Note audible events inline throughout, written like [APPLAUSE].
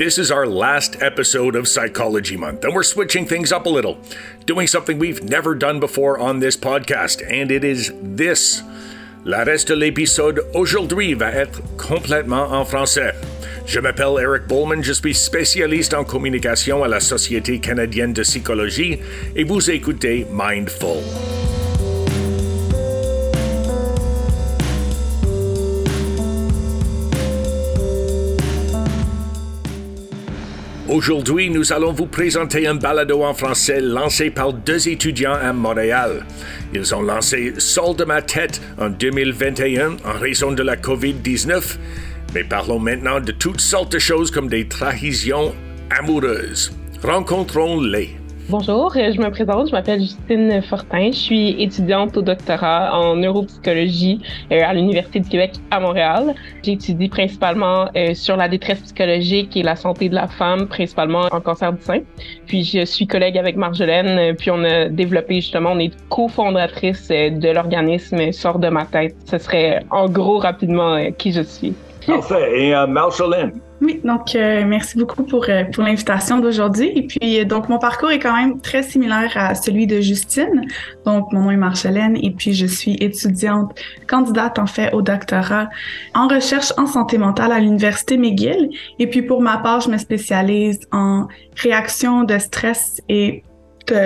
This is our last episode of Psychology Month, and we're switching things up a little, doing something we've never done before on this podcast, and it is this. La reste de l'épisode aujourd'hui va être complètement en français. Je m'appelle Eric Bowman, je suis spécialiste en communication à la Société canadienne de psychologie et vous écoutez Mindful. Aujourd'hui, nous allons vous présenter un balado en français lancé par deux étudiants à Montréal. Ils ont lancé Sol de ma tête en 2021 en raison de la COVID-19, mais parlons maintenant de toutes sortes de choses comme des trahisons amoureuses. Rencontrons-les. Bonjour, euh, je me présente, je m'appelle Justine Fortin, je suis étudiante au doctorat en neuropsychologie euh, à l'Université du Québec à Montréal. J'étudie principalement euh, sur la détresse psychologique et la santé de la femme, principalement en cancer du sein. Puis je suis collègue avec Marjolaine, puis on a développé justement, on est cofondatrice de l'organisme Sort de ma tête. Ce serait en gros rapidement qui je suis. Parfait. Et Marjolaine, oui, donc euh, merci beaucoup pour, euh, pour l'invitation d'aujourd'hui. Et puis, euh, donc, mon parcours est quand même très similaire à celui de Justine. Donc, mon nom est Marjolaine et puis je suis étudiante, candidate en fait au doctorat en recherche en santé mentale à l'Université McGill. Et puis, pour ma part, je me spécialise en réaction de stress et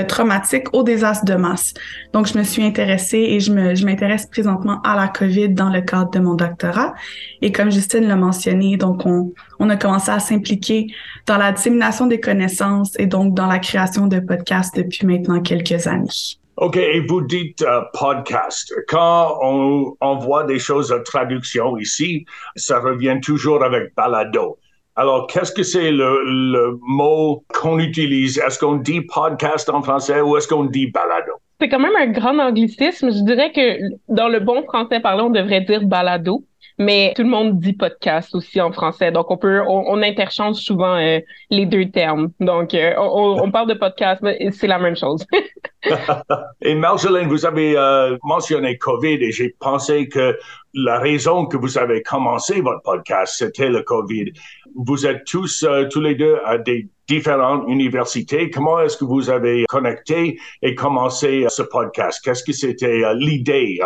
traumatique au désastre de masse. Donc, je me suis intéressée et je me, je m'intéresse présentement à la COVID dans le cadre de mon doctorat. Et comme Justine l'a mentionné, donc on, on a commencé à s'impliquer dans la dissémination des connaissances et donc dans la création de podcasts depuis maintenant quelques années. OK, et vous dites euh, podcast. Quand on, voit des choses de traduction ici, ça revient toujours avec balado. Alors, qu'est-ce que c'est le, mot qu'on utilise? Est-ce qu'on dit podcast en français ou est-ce qu'on dit balado? C'est quand même un grand anglicisme. Je dirais que dans le bon français parlé, on devrait dire balado, mais tout le monde dit podcast aussi en français. Donc, on peut, on, interchange souvent euh, les deux termes. Donc, euh, on, parle de podcast, mais c'est la même chose. [LAUGHS] [LAUGHS] et Marceline, vous avez euh, mentionné COVID et j'ai pensé que la raison que vous avez commencé votre podcast, c'était le COVID vous êtes tous, euh, tous les deux à des différentes universités. Comment est-ce que vous avez connecté et commencé euh, ce podcast? Qu'est-ce que c'était euh, l'idée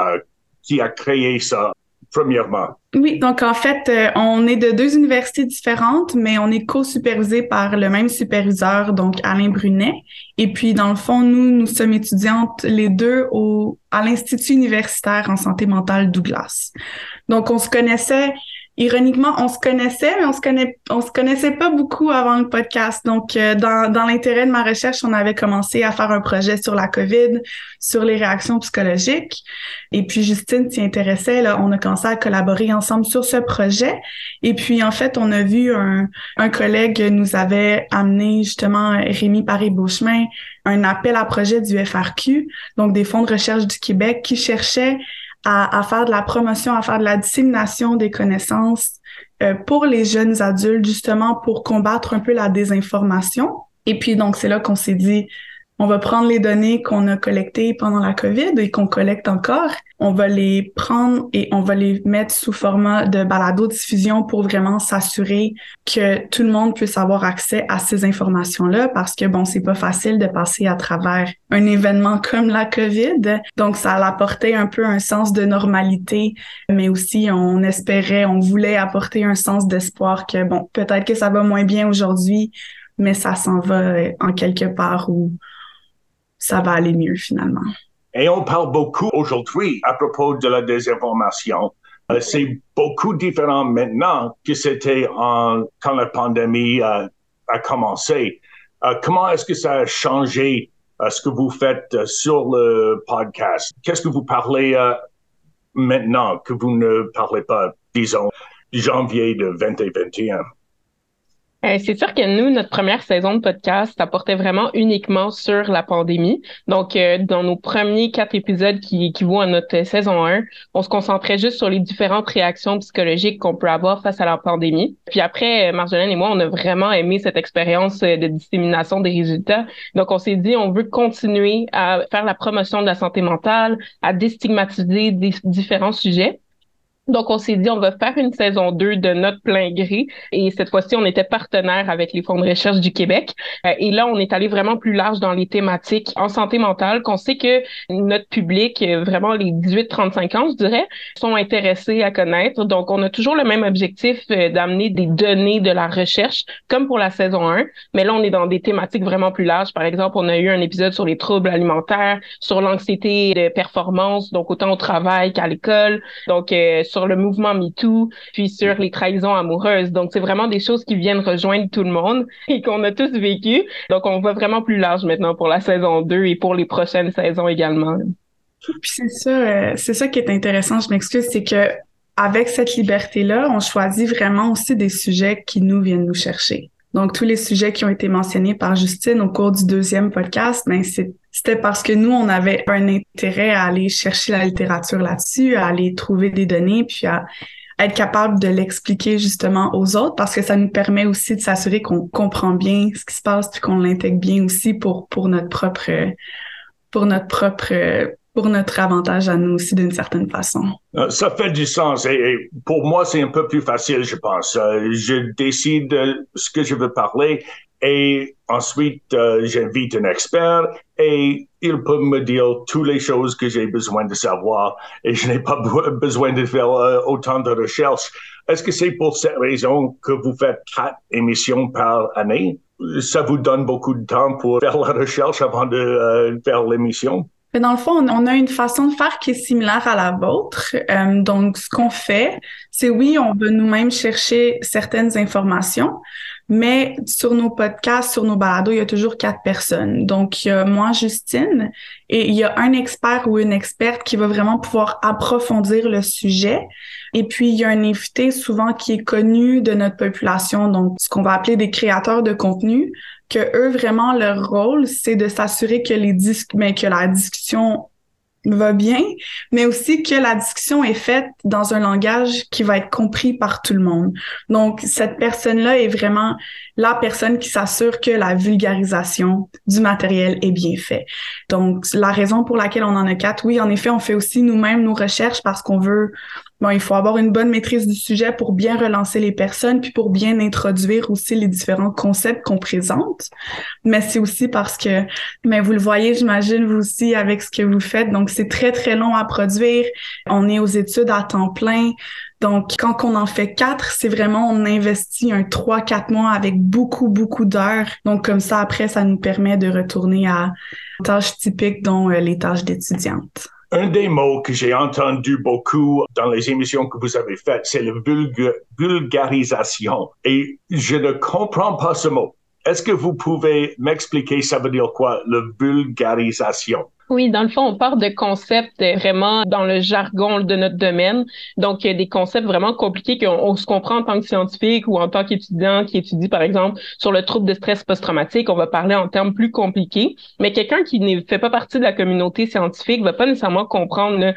qui a créé ça? Premièrement? Oui, donc en fait, on est de deux universités différentes, mais on est co-supervisé par le même superviseur, donc Alain Brunet. Et puis, dans le fond, nous, nous sommes étudiantes les deux au, à l'Institut universitaire en santé mentale Douglas. Donc, on se connaissait ironiquement, on se connaissait, mais on se connaît, on se connaissait pas beaucoup avant le podcast. Donc, euh, dans, dans l'intérêt de ma recherche, on avait commencé à faire un projet sur la COVID, sur les réactions psychologiques. Et puis, Justine s'y intéressait. Là, on a commencé à collaborer ensemble sur ce projet. Et puis, en fait, on a vu un, un collègue nous avait amené justement Rémi Paris-Beauchemin un appel à projet du FRQ, donc des fonds de recherche du Québec qui cherchaient à, faire de la promotion, à faire de la dissémination des connaissances euh, pour les jeunes adultes, justement pour combattre un peu la désinformation. Et puis donc c'est là qu'on s'est dit, on va prendre les données qu'on a collectées pendant la COVID et qu'on collecte encore. On va les prendre et on va les mettre sous format de balado-diffusion pour vraiment s'assurer que tout le monde puisse avoir accès à ces informations-là parce que bon, c'est pas facile de passer à travers un événement [LAUGHS] comme la COVID. Donc, ça a apporté un peu un sens de normalité, mais aussi on espérait, on voulait apporter un sens d'espoir que bon, peut-être que ça va moins bien aujourd'hui, mais ça s'en va en quelque part où ça va aller mieux finalement. Et on parle beaucoup aujourd'hui à propos de la désinformation. Euh, c'est beaucoup différent maintenant que c'était quand la pandémie a commencé. Euh, comment est-ce que ça a changé euh, ce que vous faites sur le podcast? Qu'est-ce que vous parlez maintenant que vous ne parlez pas, disons, janvier de 2021? Euh, c'est sûr que nous, notre première saison de podcast, ça portait vraiment uniquement sur la pandémie. Donc, euh, dans nos premiers quatre épisodes qui équivaut à notre saison 1, on se concentrait juste sur les différentes réactions psychologiques qu'on peut avoir face à la pandémie. Puis après, euh, Marjolaine et moi, on a vraiment aimé cette expérience de dissémination des résultats. Donc, on s'est dit, on veut continuer à faire la promotion de la santé mentale, à déstigmatiser des différents sujets. Donc, on s'est dit, on va faire une saison 2 de notre plein gré. Et cette fois-ci, on était partenaire avec les fonds de recherche du Québec. Euh, et là, on est allé vraiment plus large dans les thématiques en santé mentale, qu'on sait que notre public, euh, vraiment les 18-35 ans, je dirais, sont intéressés à connaître. Donc, on a toujours le même objectif euh, d'amener des données de la recherche, comme pour la saison 1. Mais là, on est dans des thématiques vraiment plus larges. Par exemple, on a eu un épisode sur les troubles alimentaires, sur l'anxiété de performance, donc autant au travail qu'à l'école. Donc, sur sur le mouvement MeToo, puis sur les trahisons amoureuses. Donc, c'est vraiment des choses qui viennent rejoindre tout le monde [LAUGHS] et qu'on a tous vécu. Donc, on va vraiment plus large maintenant pour la saison 2 et pour les prochaines saisons également. Puis c'est ça, euh, c'est ça qui est intéressant, je m'excuse, c'est que avec cette liberté-là, on choisit vraiment aussi des sujets qui nous viennent nous chercher. Donc, tous les sujets qui ont été mentionnés par Justine au cours du deuxième podcast, ben, c'était parce que nous, on avait un intérêt à aller chercher la littérature là-dessus, à aller trouver des données, puis à être capable de l'expliquer justement aux autres parce que ça nous permet aussi de s'assurer qu'on comprend bien ce qui se passe puis qu'on l'intègre bien aussi pour pour notre propre pour notre propre pour notre avantage à nous aussi d'une certaine façon. Euh, ça fait du sens et, pour moi c'est un peu plus facile je pense. Euh, je décide ce que je veux parler et ensuite euh, j'invite un expert et il peut me dire toutes les choses que j'ai besoin de savoir et je n'ai pas [LAUGHS] besoin de faire autant de recherches. Est-ce que c'est pour cette raison que vous faites quatre émissions par année? Ça vous donne beaucoup de temps pour faire la recherche avant de faire l'émission? Mais dans le fond, on a une façon de faire qui est similaire à la vôtre. Euh, donc, ce qu'on fait, c'est oui, on veut nous-mêmes chercher certaines informations, mais sur nos podcasts, sur nos balados, il y a toujours quatre personnes. Donc, il y a moi, Justine, et il y a un expert ou une experte qui va vraiment pouvoir approfondir le sujet. Et puis, il y a un invité souvent qui est connu de notre population, donc ce qu'on va appeler des créateurs de contenu, que eux, vraiment, leur rôle, c'est de s'assurer que les disques, mais que la discussion va bien, mais aussi que la discussion est faite dans un langage qui va être compris par tout le monde. Donc, cette personne-là est vraiment la personne qui s'assure que la vulgarisation du matériel est bien faite. Donc, la raison pour laquelle on en a quatre, oui, en effet, on fait aussi nous-mêmes nos recherches parce qu'on veut Bon, il faut avoir une bonne maîtrise du sujet pour bien relancer les personnes, puis pour bien introduire aussi les différents concepts qu'on présente. Mais c'est aussi parce que, mais vous le voyez, j'imagine, vous aussi, avec ce que vous faites. Donc, c'est très, très long à produire. On est aux études à temps plein. Donc, quand on en fait quatre, c'est vraiment, on investit un trois, quatre mois avec beaucoup, beaucoup d'heures. Donc, comme ça, après, ça nous permet de retourner à tâches typiques, dont euh, les tâches d'étudiante. Un des mots que j'ai entendu beaucoup dans les émissions que vous avez faites, c'est la vulgarisation. Et je ne comprends pas ce mot. Est-ce que vous pouvez m'expliquer ça veut dire quoi, la vulgarisation? Oui, dans le fond, on part de concepts vraiment dans le jargon de notre domaine. Donc, des concepts vraiment compliqués qu'on se comprend en tant que scientifique ou en tant qu'étudiant qui étudie, par exemple, sur le trouble de stress post-traumatique. On va parler en termes plus compliqués. Mais quelqu'un qui ne fait pas partie de la communauté scientifique va pas nécessairement comprendre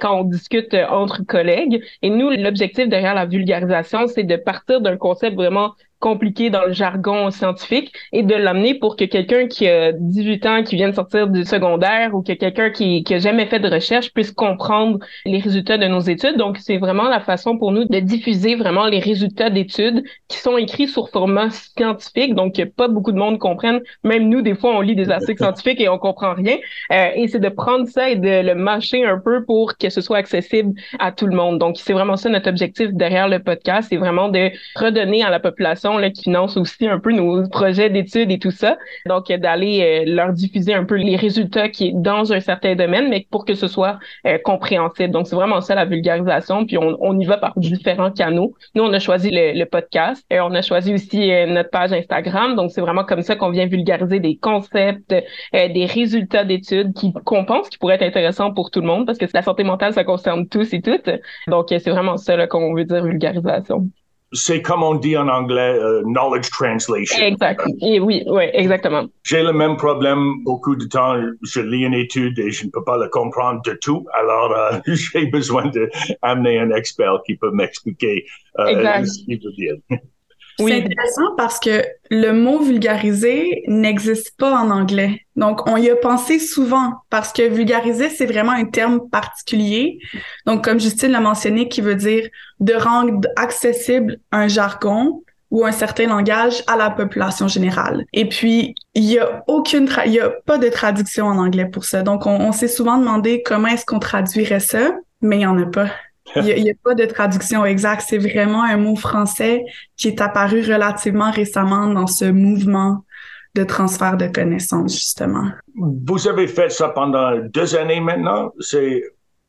quand on discute entre collègues. Et nous, l'objectif derrière la vulgarisation, c'est de partir d'un concept vraiment compliqué dans le jargon scientifique et de l'amener pour que quelqu'un qui a 18 ans, qui vient de sortir du secondaire ou que quelqu'un qui, qui a jamais fait de recherche puisse comprendre les résultats de nos études. Donc, c'est vraiment la façon pour nous de diffuser vraiment les résultats d'études qui sont écrits sur format scientifique. Donc, pas beaucoup de monde comprennent. Même nous, des fois, on lit des articles [LAUGHS] scientifiques et on comprend rien. Euh, et c'est de prendre ça et de le mâcher un peu pour que ce soit accessible à tout le monde. Donc, c'est vraiment ça notre objectif derrière le podcast. C'est vraiment de redonner à la population qui finance aussi un peu nos projets d'études et tout ça. Donc, d'aller euh, leur diffuser un peu les résultats qui dans un certain domaine, mais pour que ce soit euh, compréhensible. Donc, c'est vraiment ça la vulgarisation. Puis, on, y va par différents canaux. Nous, on a choisi le, podcast et on a choisi aussi euh, notre page Instagram. Donc, c'est vraiment comme ça qu'on vient vulgariser des concepts, des résultats d'études qu'on pense qui pourraient être intéressants pour tout le monde parce que la santé mentale, ça concerne tous et toutes. Donc, c'est vraiment ça qu'on veut dire vulgarisation. C'est comme on dit en anglais, euh, knowledge translation. Exact. oui, oui, exactement. J'ai le même problème. Beaucoup de temps, je lis une étude et je ne peux pas le comprendre de tout. Alors, euh, [LAUGHS] j'ai besoin d'amener un expert qui peut m'expliquer euh, ce qu'il veut dire. [LAUGHS] C'est intéressant parce que le mot vulgariser n'existe pas en anglais. Donc, on y a pensé souvent parce que vulgariser, c'est vraiment un terme particulier. Donc, comme Justine l'a mentionné, qui veut dire de rendre accessible un jargon ou un certain langage à la population générale. Et puis, il y a aucune, il y a pas de traduction en anglais pour ça. Donc, on, on s'est souvent demandé comment est-ce qu'on traduirait ça, mais il y en a pas. Il n'y a, [LAUGHS] pas de traduction exacte. C'est vraiment un mot français qui est apparu relativement récemment dans ce mouvement de transfert de connaissances, justement. Vous avez fait ça pendant deux années maintenant. C'est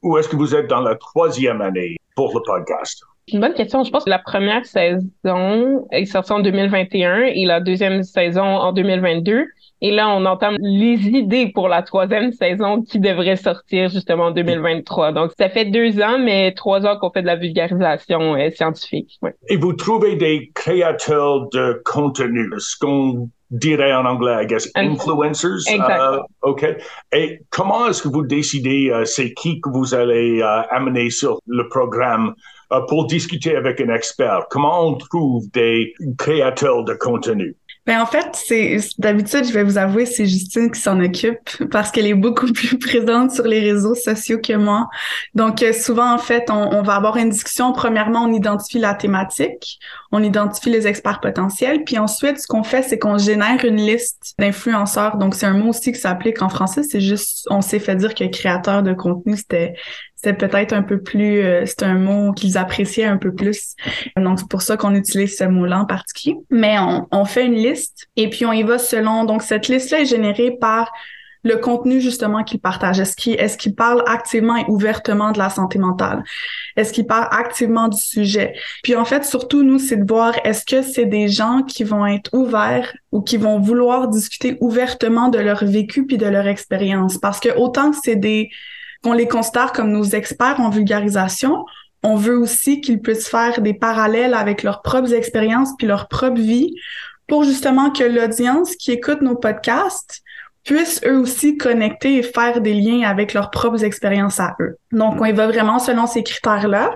où est-ce que vous êtes dans la troisième année pour le podcast? Une bonne question. Je pense que la première saison est sortie en 2021 et la deuxième saison en 2022. Et là, on entame les idées pour la troisième saison qui devrait sortir justement en 2023. Donc, ça fait deux ans, mais trois ans qu'on fait de la vulgarisation euh, scientifique. Et vous trouvez des créateurs de contenu, ce qu'on dirait en anglais, I guess, influencers? Exact. Euh, OK. Et comment est-ce que vous décidez, euh, c'est qui que vous allez amener sur le programme pour discuter avec un expert? Comment on trouve des créateurs de contenu? Ben en fait, c'est d'habitude, je vais vous avouer, c'est Justine qui s'en occupe parce qu'elle est beaucoup [LAUGHS] plus présente sur les réseaux sociaux que moi. Donc euh, souvent en fait, on, on, va avoir une discussion. Premièrement, on identifie la thématique, on identifie les experts potentiels, puis ensuite, ce qu'on fait, c'est qu'on génère une liste d'influenceurs. Donc c'est un mot aussi qui s'applique en français. C'est juste, on s'est fait dire que créateur de contenu, c'était c'est peut-être un peu plus, euh, c'est un mot qu'ils appréciaient un peu plus. Donc, c'est pour ça qu'on utilise ce mot-là en particulier. Mais on, fait une liste et puis on y va selon, donc cette liste-là est générée par le contenu justement qu'il partage. Est-ce qu'il qu'il parle activement et ouvertement de la santé mentale? Est-ce qu'il parle activement du sujet? Puis en fait, surtout nous, c'est de voir est-ce que c'est des gens qui vont être ouverts ou qui vont vouloir discuter ouvertement de leur vécu puis de leur expérience? Parce que autant que c'est des qu'on les considère comme nos experts en vulgarisation, on veut aussi qu'ils puissent faire des parallèles avec leurs propres expériences puis leur propre vie pour justement que l'audience qui écoute nos podcasts puissent eux aussi connecter et faire des liens avec leurs propres expériences à eux. Donc, on y va vraiment selon ces critères-là.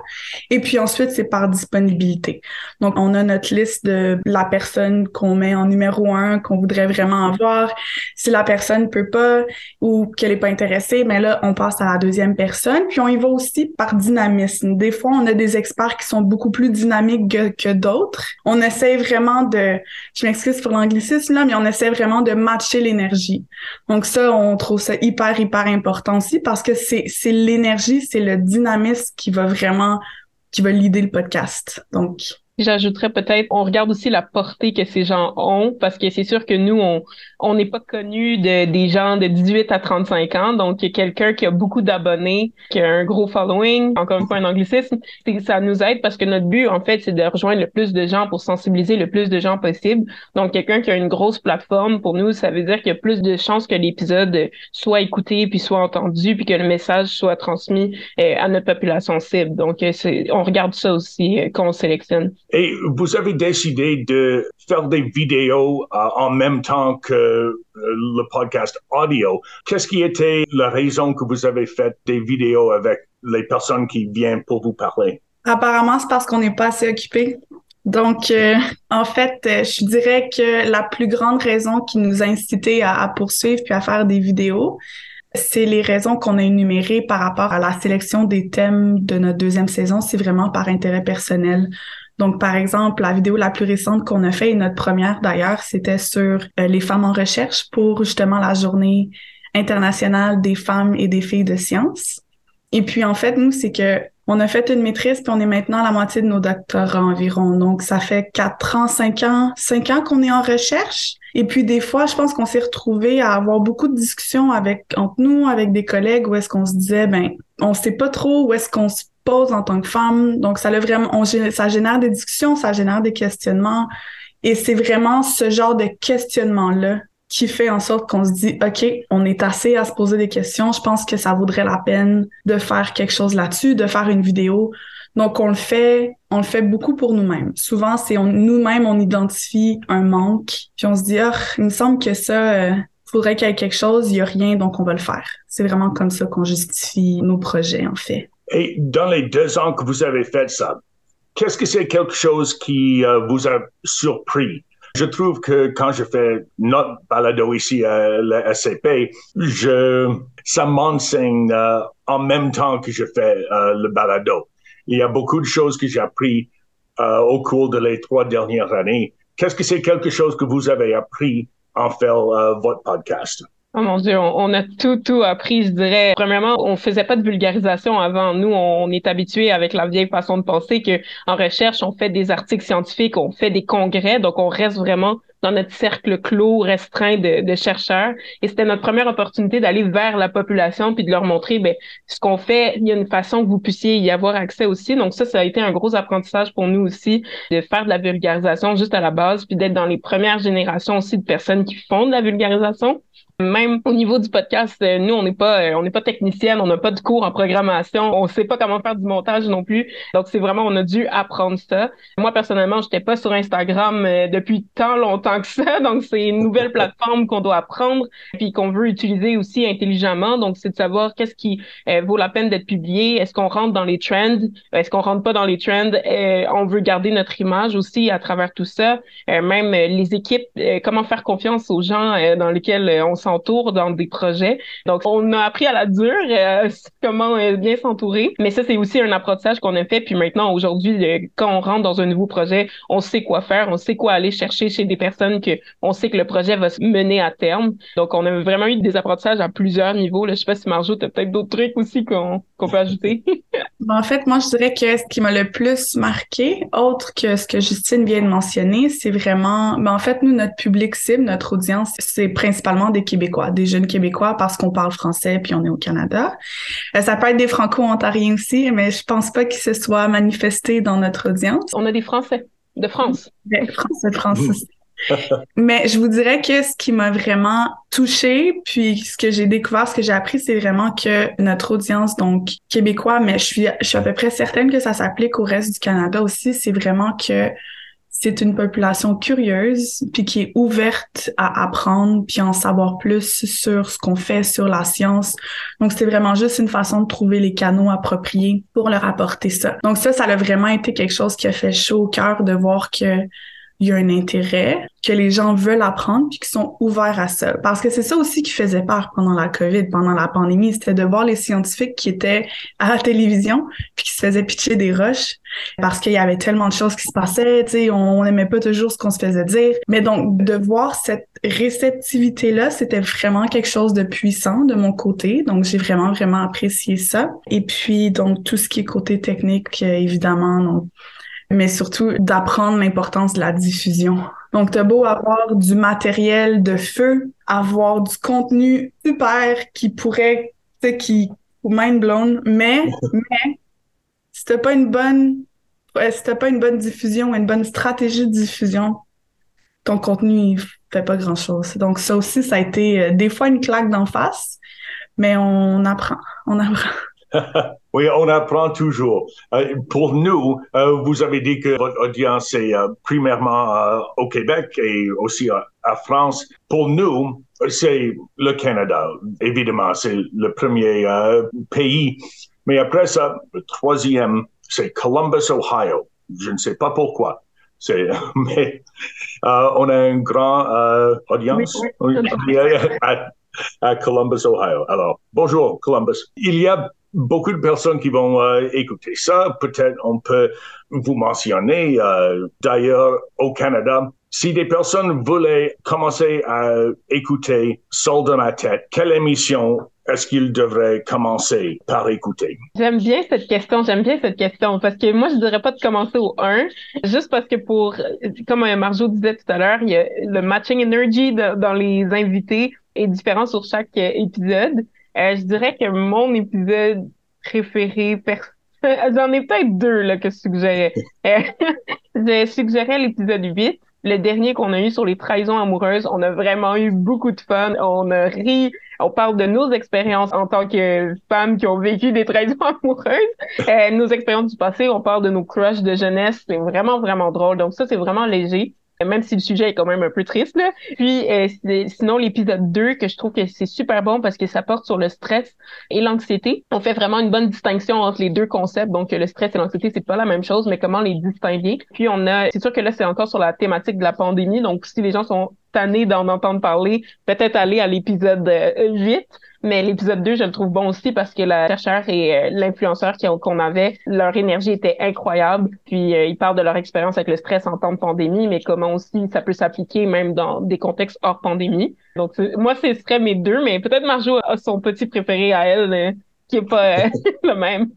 Et puis ensuite, c'est par disponibilité. Donc, on a notre liste de la personne qu'on met en numéro un, qu'on voudrait vraiment avoir. Si la personne peut pas ou qu'elle est pas intéressée, mais là, on passe à la deuxième personne. Puis on y va aussi par dynamisme. Des fois, on a des experts qui sont beaucoup plus dynamiques que, que d'autres. On essaie vraiment de, je m'excuse pour l'anglicisme là, mais on essaie vraiment de matcher l'énergie. Donc ça, on trouve ça hyper, hyper important aussi parce que c'est, l'énergie, c'est le dynamisme qui va vraiment, qui va l'idée le podcast. Donc, J'ajouterais peut-être, on regarde aussi la portée que ces gens ont, parce que c'est sûr que nous, on on n'est pas connu de des gens de 18 à 35 ans, donc quelqu'un qui a beaucoup d'abonnés, qui a un gros following, encore une fois un anglicisme, ça nous aide parce que notre but, en fait, c'est de rejoindre le plus de gens pour sensibiliser le plus de gens possible. Donc, quelqu'un qui a une grosse plateforme, pour nous, ça veut dire qu'il y a plus de chances que l'épisode soit écouté, puis soit entendu, puis que le message soit transmis euh, à notre population cible. Donc, euh, on regarde ça aussi euh, quand on sélectionne. Et vous avez décidé de faire des vidéos euh, en même temps que euh, le podcast audio. Qu'est-ce qui était la raison que vous avez fait des vidéos avec les personnes qui viennent pour vous parler? Apparemment, c'est parce qu'on n'est pas assez occupé. Donc, euh, en fait, je dirais que la plus grande raison qui nous a incité à, à poursuivre puis à faire des vidéos, c'est les raisons qu'on a énumérées par rapport à la sélection des thèmes de notre deuxième saison. C'est vraiment par intérêt personnel. Donc, par exemple, la vidéo la plus récente qu'on a fait, et notre première d'ailleurs, c'était sur euh, les femmes en recherche pour justement la journée internationale des femmes et des filles de sciences. Et puis, en fait, nous, c'est que on a fait une maîtrise, puis on est maintenant à la moitié de nos doctorats environ. Donc, ça fait quatre ans, cinq ans, cinq ans qu'on est en recherche. Et puis, des fois, je pense qu'on s'est retrouvé à avoir beaucoup de discussions avec, entre nous, avec des collègues, où est-ce qu'on se disait, ben, on sait pas trop où est-ce qu'on se en tant que femme. Donc, ça, vraiment, on, ça génère des discussions, ça génère des questionnements. Et c'est vraiment ce genre de questionnement-là qui fait en sorte qu'on se dit, OK, on est assez à se poser des questions. Je pense que ça vaudrait la peine de faire quelque chose là-dessus, de faire une vidéo. Donc, on le fait, on le fait beaucoup pour nous-mêmes. Souvent, c'est nous-mêmes, on identifie un manque, puis on se dit, ah, il me semble que ça, euh, faudrait qu'il y ait quelque chose, il y a rien, donc on va le faire. C'est vraiment comme ça qu'on justifie nos projets, en fait. Et dans les deux ans que vous avez fait ça, qu'est-ce que c'est quelque chose qui euh, vous a surpris? Je trouve que quand je fais notre balado ici à la SCP, je, ça m'enseigne euh, en même temps que je fais euh, le balado. Il y a beaucoup de choses que j'ai appris au cours de les trois dernières années. Qu'est-ce que c'est quelque chose que vous avez appris en faire votre podcast? Oh mon Dieu, on, a tout, tout appris, je dirais. Premièrement, on faisait pas de vulgarisation avant. Nous, on est habitué avec la vieille façon de penser que en recherche, on fait des articles scientifiques, on fait des congrès, donc on reste vraiment dans notre cercle clos restreint de, de chercheurs. Et c'était notre première opportunité d'aller vers la population puis de leur montrer, ben, ce qu'on fait, il y a une façon que vous puissiez y avoir accès aussi. Donc ça, ça a été un gros apprentissage pour nous aussi de faire de la vulgarisation juste à la base, puis d'être dans les premières générations aussi de personnes qui font de la vulgarisation. Même au niveau du podcast, euh, nous, on n'est pas, euh, on n'est pas technicienne, on n'a pas de cours en programmation, on sait pas comment faire du montage non plus. Donc, c'est vraiment, on a dû apprendre ça. Moi, personnellement, j'étais pas sur Instagram euh, depuis tant longtemps que ça. [LAUGHS] Donc, c'est une nouvelle plateforme qu'on doit apprendre puis qu'on veut utiliser aussi intelligemment. Donc, c'est de savoir qu'est-ce qui vaut la peine d'être publié. Est-ce qu'on rentre dans les trends? Est-ce qu'on rentre pas dans les trends? on veut garder notre image aussi à travers tout ça. même les équipes, comment faire confiance aux gens dans lesquels on s'en dans des projets. Donc, on a appris à la dure euh, [LAUGHS] comment euh, bien s'entourer. Mais ça, c'est aussi un apprentissage qu'on a fait. Puis maintenant, aujourd'hui, quand on rentre dans un nouveau projet, on sait quoi faire, on sait quoi aller chercher chez des personnes que on sait que le projet va se mener à terme. Donc, on a vraiment eu des apprentissages à plusieurs niveaux. Là. Je sais pas si Marjo, tu as peut-être d'autres trucs aussi qu'on peut ajouter. [LAUGHS] Ben, en fait, moi, je dirais que ce qui m'a le plus marqué, autre que ce que Justine vient de mentionner, c'est vraiment, ben, en fait, nous, notre public cible, notre audience, c'est principalement des Québécois, des jeunes Québécois parce qu'on parle français puis on est au Canada. Euh, ça peut être des Franco-Ontariens aussi, mais je pense pas qu'ils se soient manifestés dans notre audience. On a des Français de France. Des Français de France aussi. Mais je vous dirais que ce qui m'a vraiment touchée, puis ce que j'ai découvert, ce que j'ai appris, c'est vraiment que notre audience, donc québécois, mais je suis, je suis à peu près certaine que ça s'applique au reste du Canada aussi, c'est vraiment que c'est une population curieuse, puis qui est ouverte à apprendre, puis en savoir plus sur ce qu'on fait, sur la science. Donc, c'est vraiment juste une façon de trouver les canaux appropriés pour leur apporter ça. Donc, ça, ça a vraiment été quelque chose qui a fait chaud au cœur de voir que il y a un intérêt, que les gens veulent apprendre puis qu'ils sont ouverts à ça. Parce que c'est ça aussi qui faisait peur pendant la COVID, pendant la pandémie, c'était de voir les scientifiques qui étaient à la télévision puis qui se faisaient pitcher des roches parce qu'il y avait tellement de choses qui se passaient, tu sais, on n'aimait pas toujours ce qu'on se faisait dire. Mais donc, de voir cette réceptivité-là, c'était vraiment quelque chose de puissant de mon côté. Donc, j'ai vraiment, vraiment apprécié ça. Et puis, donc, tout ce qui est côté technique, évidemment, donc, mais surtout d'apprendre l'importance de la diffusion. Donc, t'as beau avoir du matériel de feu, avoir du contenu super qui pourrait, tu sais, qui, ou mind blown, mais, [LAUGHS] mais, si t'as pas une bonne, si t'as pas une bonne diffusion, une bonne stratégie de diffusion, ton contenu, il fait pas grand chose. Donc, ça aussi, ça a été euh, des fois une claque d'en face, mais on apprend, on apprend. [LAUGHS] oui, on apprend toujours. Euh, pour nous, euh, vous avez dit que votre audience est euh, primairement au Québec et aussi à France. Pour nous, c'est le Canada. Évidemment, c'est le premier pays. Mais après ça, le troisième, c'est Columbus, Ohio. Je ne sais pas pourquoi. C'est, [LAUGHS] mais on a une grande audience [LAUGHS] à, à Columbus, Ohio. Alors, bonjour, Columbus. Il y a beaucoup de personnes qui vont euh, écouter ça. Peut-être on peut vous mentionner euh, d'ailleurs au Canada. Si des personnes voulaient commencer à écouter Sol de ma tête, quelle émission est-ce qu'ils devraient commencer par écouter? J'aime bien cette question, j'aime bien cette question, parce que moi, je dirais pas de commencer au 1, juste parce que pour, comme Marjo disait tout à l'heure, il y a le matching energy dans les invités est différent sur chaque épisode. Euh, je dirais que mon épisode préféré, [LAUGHS] j'en ai peut-être deux là, que je suggérais. [LAUGHS] Euh, [LAUGHS] je suggérais l'épisode 8, le dernier qu'on a eu sur les trahisons amoureuses. On a vraiment eu beaucoup de fun. On a ri, On parle de nos expériences en tant que femmes qui ont vécu des trahisons amoureuses, euh, nos expériences du passé. On parle de nos crushs de jeunesse. C'est vraiment, vraiment drôle. Donc ça, c'est vraiment léger même si le sujet est quand même un peu triste. Là. Puis euh, sinon, l'épisode 2, que je trouve que c'est super bon parce que ça porte sur le stress et l'anxiété. On fait vraiment une bonne distinction entre les deux concepts. Donc le stress et l'anxiété, c'est pas la même chose, mais comment les distinguer? Puis on a, c'est sûr que là, c'est encore sur la thématique de la pandémie. Donc si les gens sont tannés d'en entendre parler, peut-être aller à l'épisode 8 euh, mais l'épisode 2, je le trouve bon aussi parce que la chercheur et euh, l'influenceur qu'on avait, leur énergie était incroyable. Puis euh, ils parlent de leur expérience avec le stress en temps de pandémie, mais comment aussi ça peut s'appliquer même dans des contextes hors pandémie. Donc moi, ce serait mes deux, mais peut-être Marjo a son petit préféré à elle, euh, qui est pas [LAUGHS] le même.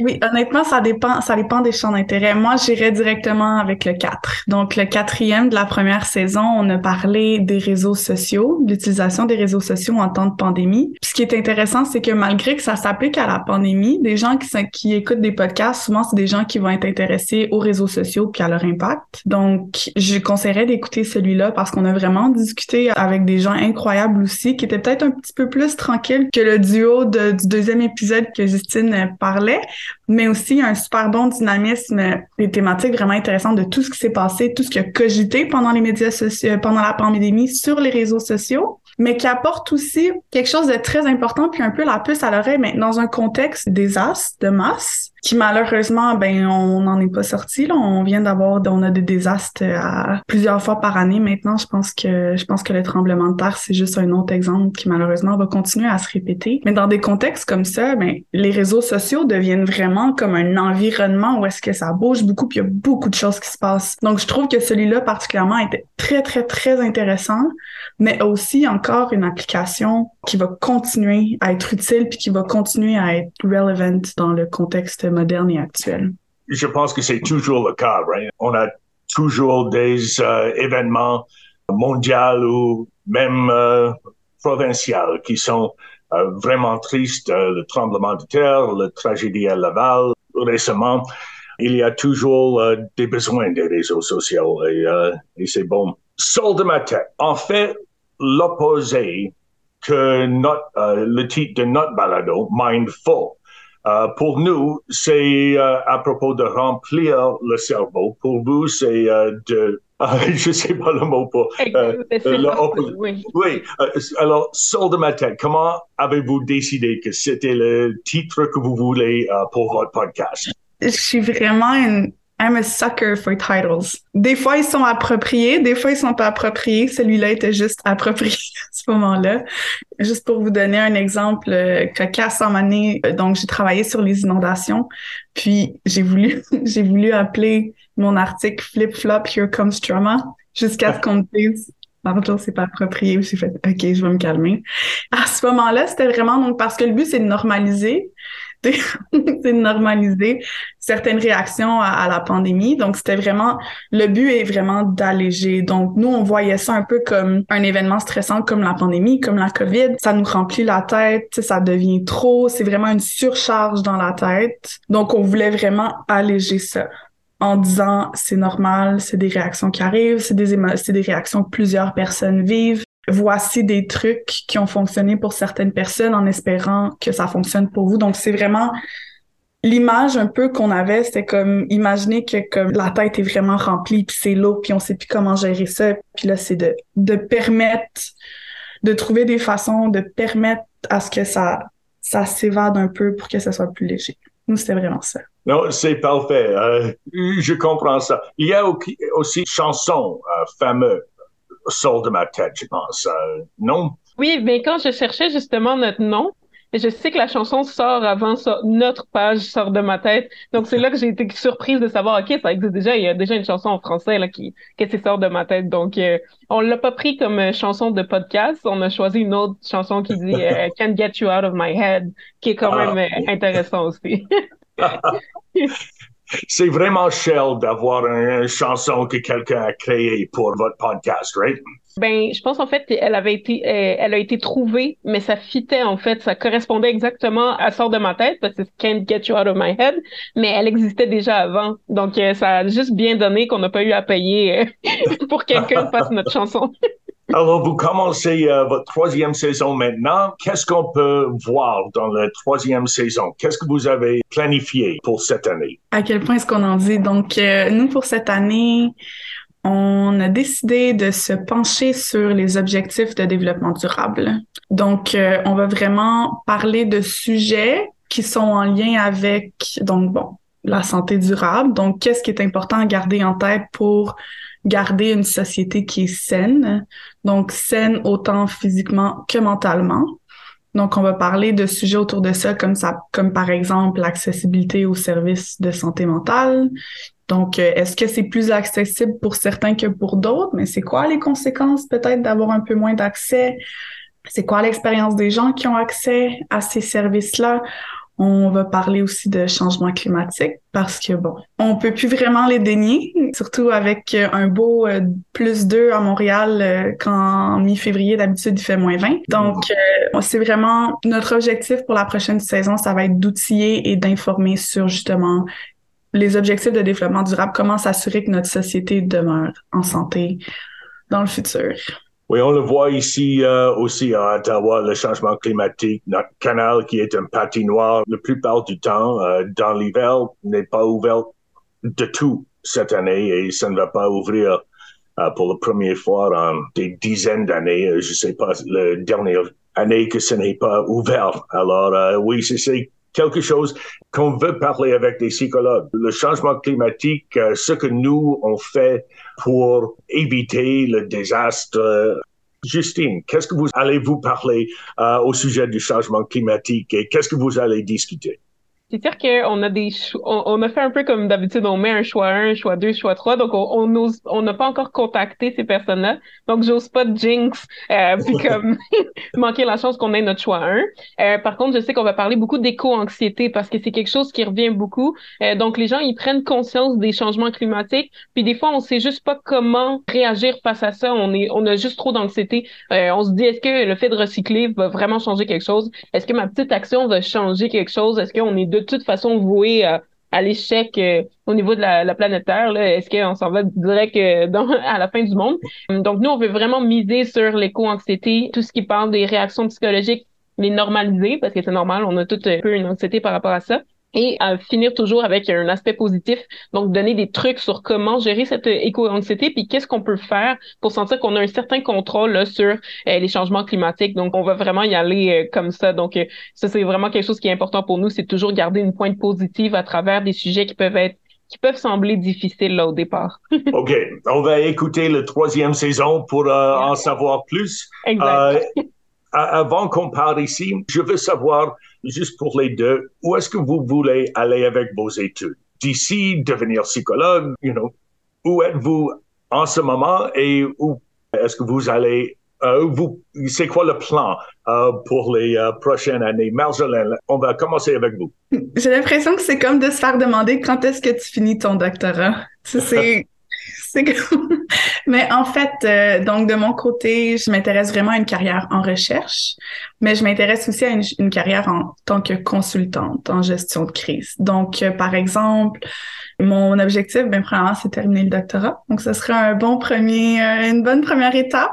Oui, honnêtement, ça dépend, ça dépend des champs d'intérêt. Moi, j'irais directement avec le 4. Donc, le quatrième de la première saison, on a parlé des réseaux sociaux, l'utilisation des réseaux sociaux en temps de pandémie. Puis, ce qui est intéressant, c'est que malgré que ça s'applique à la pandémie, des gens qui, qui écoutent des podcasts, souvent, c'est des gens qui vont être intéressés aux réseaux sociaux puis à leur impact. Donc, je conseillerais d'écouter celui-là parce qu'on a vraiment discuté avec des gens incroyables aussi, qui étaient peut-être un petit peu plus tranquilles que le duo de, du deuxième épisode que Justine parlait mais aussi un super bon dynamisme des thématiques vraiment intéressantes de tout ce qui s'est passé, tout ce qui a cogité pendant les médias sociaux, pendant la pandémie sur les réseaux sociaux, mais qui apporte aussi quelque chose de très important puis un peu la puce à l'oreille, mais dans un contexte des as de masse qui malheureusement, ben, on n'en est pas sorti. Là. On vient d'avoir, on a des désastres à plusieurs fois par année maintenant. Je pense que, je pense que le tremblement de terre, c'est juste un autre exemple qui malheureusement va continuer à se répéter. Mais dans des contextes comme ça, ben, les réseaux sociaux deviennent vraiment comme un environnement où est-ce que ça bouge beaucoup puis il y a beaucoup de choses qui se passent. Donc, je trouve que celui-là particulièrement était très, très, très intéressant, mais aussi encore une application qui va continuer à être utile puis qui va continuer à être relevant dans le contexte Je pense que c'est toujours le cas, right? On a toujours des euh, événements mondiaux ou même euh, provinciaux qui sont euh, vraiment tristes. le tremblement de terre, la tragédie à Laval. Récemment, il y a toujours des besoins des réseaux sociaux et, et c'est bon. Sol de ma tête. En fait, l'opposé que notre, le titre de notre balado, Mindful, euh, pour nous, c'est euh, à propos de remplir le cerveau. Pour vous, c'est euh, de [LAUGHS] je ne sais pas le mot pour. oui. oui. alors, sol de ma tête, comment avez-vous décidé que c'était le titre que vous voulez pour votre podcast? Je suis vraiment une I'm a sucker for titles. Des fois, ils sont appropriés, des fois, ils sont pas appropriés. Celui-là était juste approprié [LAUGHS] à ce moment-là. Juste pour vous donner un exemple euh, cocasse en année, euh, donc j'ai travaillé sur les inondations, puis j'ai voulu, [LAUGHS] j'ai voulu appeler mon article Flip Flop Here Comes Trauma jusqu'à ce qu'on dise Pardon, c'est pas approprié. J'ai fait OK, je vais me calmer. À ce moment-là, c'était vraiment donc parce que le but, c'est de normaliser [LAUGHS] c'est normaliser certaines réactions à, la pandémie. Donc, c'était vraiment, le but est vraiment d'alléger. Donc, nous, on voyait ça un peu comme un événement stressant comme la pandémie, comme la COVID. Ça nous remplit la tête, ça devient trop, c'est vraiment une surcharge dans la tête. Donc, on voulait vraiment alléger ça en disant c'est normal, c'est des réactions qui arrivent, c'est des, c'est des réactions que plusieurs personnes vivent voici des trucs qui ont fonctionné pour certaines personnes en espérant que ça fonctionne pour vous. Donc, c'est vraiment l'image un peu qu'on avait, c'était comme imaginer que comme la tête est vraiment remplie, puis c'est lourd, puis on sait plus comment gérer ça. Puis là, c'est de, de permettre, de trouver des façons de permettre à ce que ça, ça s'évade un peu pour que ça soit plus léger. Nous, c'était vraiment ça. Non, c'est parfait. Euh, je comprends ça. Il y a aussi chansons euh, fameuses sort de ma tête, je pense. Euh, non? Oui, mais quand je cherchais justement notre nom, je sais que la chanson sort avant notre page sort de ma tête. Donc c'est là que j'ai été surprise de savoir, ok, ça existe déjà, il y a déjà une chanson en français là qui, qui sort de ma tête. Donc euh, on l'a pas pris comme euh, chanson de podcast, on a choisi une autre chanson qui dit [LAUGHS] Can't Get You Out of My Head, qui est quand ah, même intéressant aussi. [LAUGHS] c'est vraiment Shell d'avoir une chanson que quelqu'un a créée pour votre podcast, right? Ben, je pense en fait qu'elle avait été, euh, elle a été trouvée, mais ça fitait en fait, ça correspondait exactement à sort de ma tête parce que Can't Get You Out of My Head, mais elle existait déjà avant, donc euh, ça a juste bien donné qu'on n'a pas eu à payer euh, [LAUGHS] pour quelqu'un fasse notre chanson. [LAUGHS] Alors, vous commencez euh, votre troisième saison maintenant. Qu'est-ce qu'on peut voir dans la troisième saison? Qu'est-ce que vous avez planifié pour cette année? À quel point est-ce qu'on en dit? Donc, euh, nous, pour cette année, on a décidé de se pencher sur les objectifs de développement durable. Donc, euh, on va vraiment parler de sujets qui sont en lien avec, donc bon, la santé durable. Donc, qu'est-ce qui est important à garder en tête pour garder une société qui est saine, donc saine autant physiquement que mentalement. Donc, on va parler de sujets autour de ça, comme ça, comme par exemple l'accessibilité aux services de santé mentale. Donc, euh, est-ce que c'est plus accessible pour certains que pour d'autres? Mais c'est quoi les conséquences peut-être d'avoir un peu moins d'accès? C'est quoi l'expérience des gens qui ont accès à ces services-là? On va parler aussi de changement climatique parce que bon, on peut plus vraiment les dénier, surtout avec euh, un beau euh, plus 2 à Montréal euh, quand mi-février d'habitude il fait moins 20. Donc c'est vraiment notre objectif pour la prochaine saison, ça va être d'outiller et d'informer sur justement les objectifs de développement durable, comment s'assurer que notre société demeure en santé dans le futur. Oui, on le voit ici euh, aussi à Ottawa, le changement climatique. Notre canal qui est un patinoire, la plupart du temps, euh, dans l'hiver, n'est pas ouvert de tout cette année et ça ne va pas ouvrir euh, pour la première fois en des dizaines d'années. Je ne sais pas, la dernière année que ce n'est pas ouvert. Alors oui, c'est quelque chose qu'on veut parler avec des psychologues. Le changement climatique, ce que nous, on fait pour éviter le désastre. Justine, qu'est-ce que vous allez vous parler euh, au sujet du changement climatique et qu'est-ce que vous allez discuter? C'est sûr qu'on a des on, a fait un peu comme d'habitude, on met un choix 1, choix 2, choix 3. Donc, on n'a on n'a pas encore contacté ces personnes-là. Donc, j'ose pas de jinx, euh, puis [LAUGHS] comme [LAUGHS] manquer la chance qu'on ait notre choix 1. Euh, par contre, je sais qu'on va parler beaucoup d'éco-anxiété parce que c'est quelque chose qui revient beaucoup. Euh, donc, les gens, ils prennent conscience des changements climatiques. Puis des fois, on sait juste pas comment réagir face à ça. On est, on a juste trop d'anxiété. Euh, on se dit, est-ce que le fait de recycler va vraiment changer quelque chose? Est-ce que ma petite action va changer quelque chose? Est-ce qu'on est de de toute façon voué à, l'échec euh, au niveau de la, planète Terre. Est-ce qu'on s'en va direct euh, [LAUGHS] à la fin du monde? Donc, nous, on veut vraiment miser sur l'éco-anxiété, tout ce qui parle des réactions psychologiques, les normaliser, parce que c'est normal, on a tout un peu une anxiété par rapport à ça et à finir toujours avec un aspect positif. Donc, donner des trucs sur comment gérer cette éco-anxiété, puis qu'est-ce qu'on peut faire pour sentir qu'on a un certain contrôle là, sur euh, les changements climatiques. Donc, on va vraiment y aller euh, comme ça. Donc, euh, ça, c'est vraiment quelque chose qui est important pour nous, c'est toujours garder une pointe positive à travers des sujets qui peuvent être qui peuvent sembler difficiles là au départ. [LAUGHS] OK. On va écouter la troisième saison pour en savoir plus. Exact. [LAUGHS] avant qu'on parle ici, je veux savoir juste pour les deux, où est-ce que vous voulez aller avec vos études? D'ici, devenir psychologue, you know, où êtes-vous en ce moment et où est-ce que vous allez, euh, vous, c'est quoi le plan euh, pour les euh, prochaines années? Marjolaine, on va commencer avec vous. J'ai l'impression que c'est comme de se faire demander quand est-ce que tu finis ton doctorat. C'est [LAUGHS] Mais en fait, euh, donc de mon côté, je m'intéresse vraiment à une carrière en recherche, mais je m'intéresse aussi à une, carrière en tant que consultante en gestion de crise. Donc, euh, par exemple, mon objectif, bien premièrement, c'est terminer le doctorat. Donc, ce serait un bon premier, euh, une bonne première étape.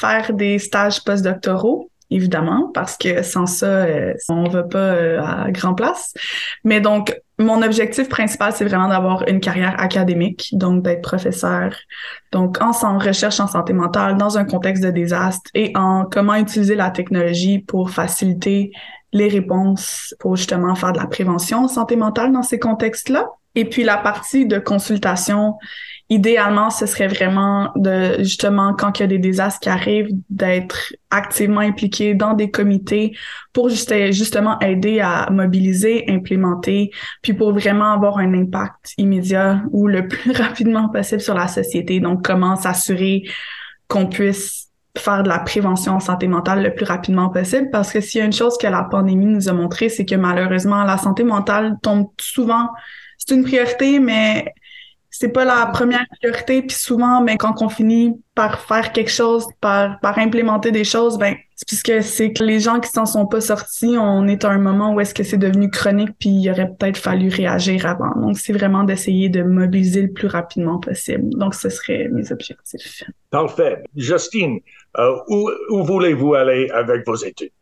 Faire des stages postdoctoraux évidemment, parce que sans ça, euh, on va pas euh, à grand place. Mais donc, mon objectif principal, c'est vraiment d'avoir une carrière académique, donc d'être professeur, donc en recherche en santé mentale, dans un contexte de désastre et en comment utiliser la technologie pour faciliter les réponses pour justement faire de la prévention en santé mentale dans ces contextes-là. Et puis la partie de consultation, idéalement, ce serait vraiment de justement quand il y a des désastres qui arrivent, d'être activement impliqué dans des comités pour justement aider à mobiliser, implémenter, puis pour vraiment avoir un impact immédiat ou le plus [LAUGHS] rapidement possible sur la société. Donc, comment s'assurer qu'on puisse faire de la prévention en santé mentale le plus rapidement possible parce que s'il y a une chose que la pandémie nous a montré, c'est que malheureusement, la santé mentale tombe souvent c'est une priorité, mais c'est pas la première priorité. Puis souvent, ben, quand on finit par faire quelque chose, par, par implémenter des choses, ben, c'est puisque c'est que les gens qui s'en sont pas sortis, on est à un moment où est-ce que c'est devenu chronique, puis il aurait peut-être fallu réagir avant. Donc, c'est vraiment d'essayer de mobiliser le plus rapidement possible. Donc, ce serait mes objectifs. Parfait. Justine, où, où voulez-vous aller avec vos études?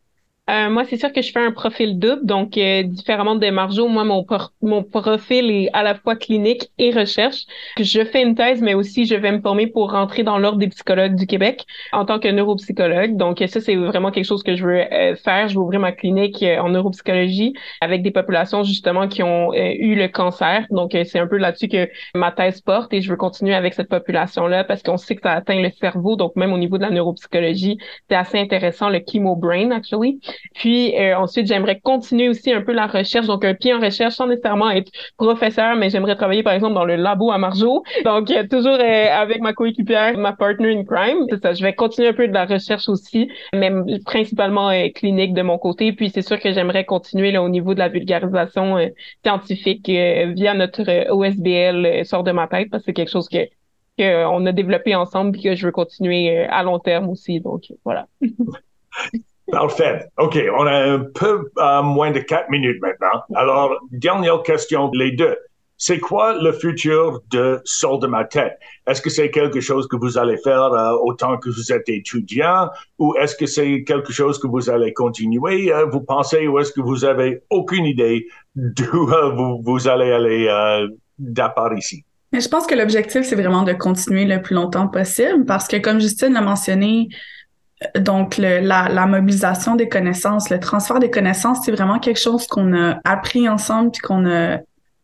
Euh, moi, c'est sûr que je fais un profil double, donc euh, différemment de Marjo, moi, mon, profil est à la fois clinique et recherche. Je fais une thèse, mais aussi je vais me former pour rentrer dans l'ordre des psychologues du Québec en tant que neuropsychologue. Donc ça, c'est vraiment quelque chose que je veux euh, faire. Je veux ouvrir ma clinique en neuropsychologie avec des populations justement qui ont eu le cancer. Donc c'est un peu là-dessus que ma thèse porte et je veux continuer avec cette population-là parce qu'on sait que ça atteint le cerveau. Donc même au niveau de la neuropsychologie, c'est assez intéressant, le chemo brain, actually. Puis euh, ensuite, j'aimerais continuer aussi un peu la recherche, donc un pied en recherche sans nécessairement être professeur, mais j'aimerais travailler par exemple dans le labo à Marjo. Donc euh, toujours euh, avec ma coéquipière, ma partner in crime. C'est ça, je vais continuer un peu de la recherche aussi, mais principalement clinique de mon côté. Puis c'est sûr que j'aimerais continuer là, au niveau de la vulgarisation scientifique via notre OSBL sort de ma tête parce que c'est quelque chose que qu'on a développé ensemble et que je veux continuer à long terme aussi. Donc voilà. [LAUGHS] Parfait. OK, on a un peu euh, moins de quatre minutes maintenant. Alors, dernière question, les deux. C'est quoi le futur de Sol de ma tête? Est-ce que c'est quelque chose que vous allez faire euh, autant que vous êtes étudiant ou est-ce que c'est quelque chose que vous allez continuer, euh, vous pensez, ou est-ce que vous avez aucune idée d'où vous, vous, allez aller d'appart ici? Je pense que l'objectif, c'est vraiment de continuer le plus longtemps possible parce que, comme Justine l'a mentionné, donc, la, mobilisation des connaissances, le transfert des connaissances, c'est vraiment quelque chose qu'on a appris ensemble puis qu'on a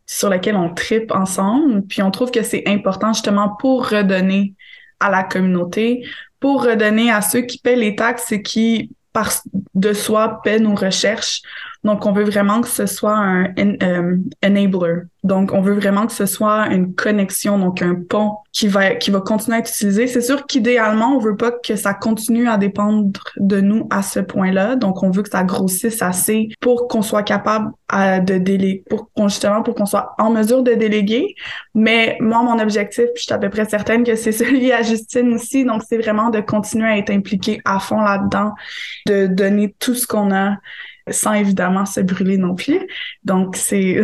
sur lequel on tripe ensemble. Puis on trouve que c'est important justement pour redonner à la communauté, pour redonner à ceux qui paient les taxes et qui, par de soi, paient nos recherches. Donc, on veut vraiment que ce soit un euh, enabler. Donc, on veut vraiment que ce soit une connexion, donc un pont qui va qui va continuer à être utilisé. C'est sûr qu'idéalement, on veut pas que ça continue à dépendre de nous à ce point-là. Donc, on veut que ça grossisse assez pour qu'on soit capable de déléguer, pour justement pour qu'on soit en mesure de déléguer. Mais moi, mon objectif, je suis à peu près certaine que c'est [LAUGHS] celui à Justine aussi. Donc, c'est vraiment de continuer à être impliqué à fond là-dedans, de donner tout ce qu'on a sans évidemment se brûler non plus. Donc, c'est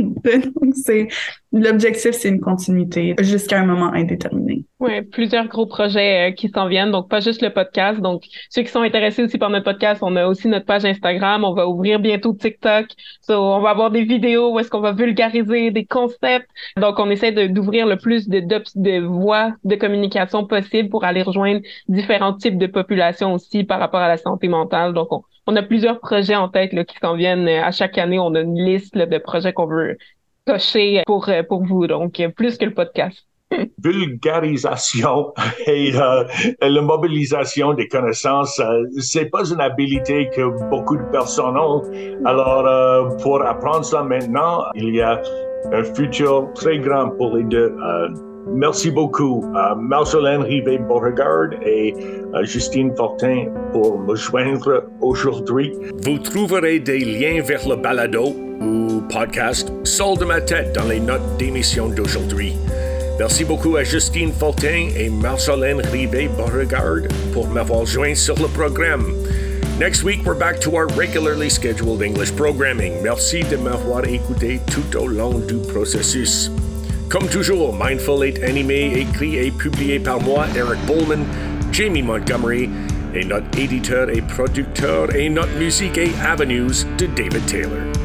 [LAUGHS] c'est l'objectif, c'est une continuité jusqu'à un moment indéterminé. Oui, plusieurs gros projets euh, qui s'en viennent, donc pas juste le podcast. Donc ceux qui sont intéressés aussi par notre podcast, on a aussi notre page Instagram. On va ouvrir bientôt TikTok. on va avoir des vidéos où est-ce qu'on va vulgariser des concepts. Donc on essaie d'ouvrir le plus de, de, de voies de communication possible pour aller rejoindre différents types de populations aussi par rapport à la santé mentale. Donc on, on a plusieurs projets en tête là, qui s'en viennent. À chaque année, on a une liste de projets qu'on veut cocher pour, euh, pour vous. Donc, plus que le podcast. [LAUGHS] vulgarisation [LAUGHS] et euh, la mobilisation des connaissances, euh, c'est pas une habilité que beaucoup de personnes ont. Alors, pour apprendre ça maintenant, il y a un futur très grand pour les deux. Merci beaucoup à Marcelin Rivet-Beauregard et à Justine Fortin pour me joindre aujourd'hui. Vous trouverez des liens vers le balado ou podcast Sol de ma tête dans les notes d'émission d'aujourd'hui. Merci beaucoup à Justine Fortin et Marcelin Rivet-Beauregard pour m'avoir joint sur le programme. Next week, we're back to our regularly scheduled English programming. Merci de m'avoir écouté tout au long du processus. Comme toujours, Mindful est animé, écrit et publié par moi, Eric Bowman, Jamie Montgomery, et notre éditeur et producteur et notre musique et avenues de David Taylor.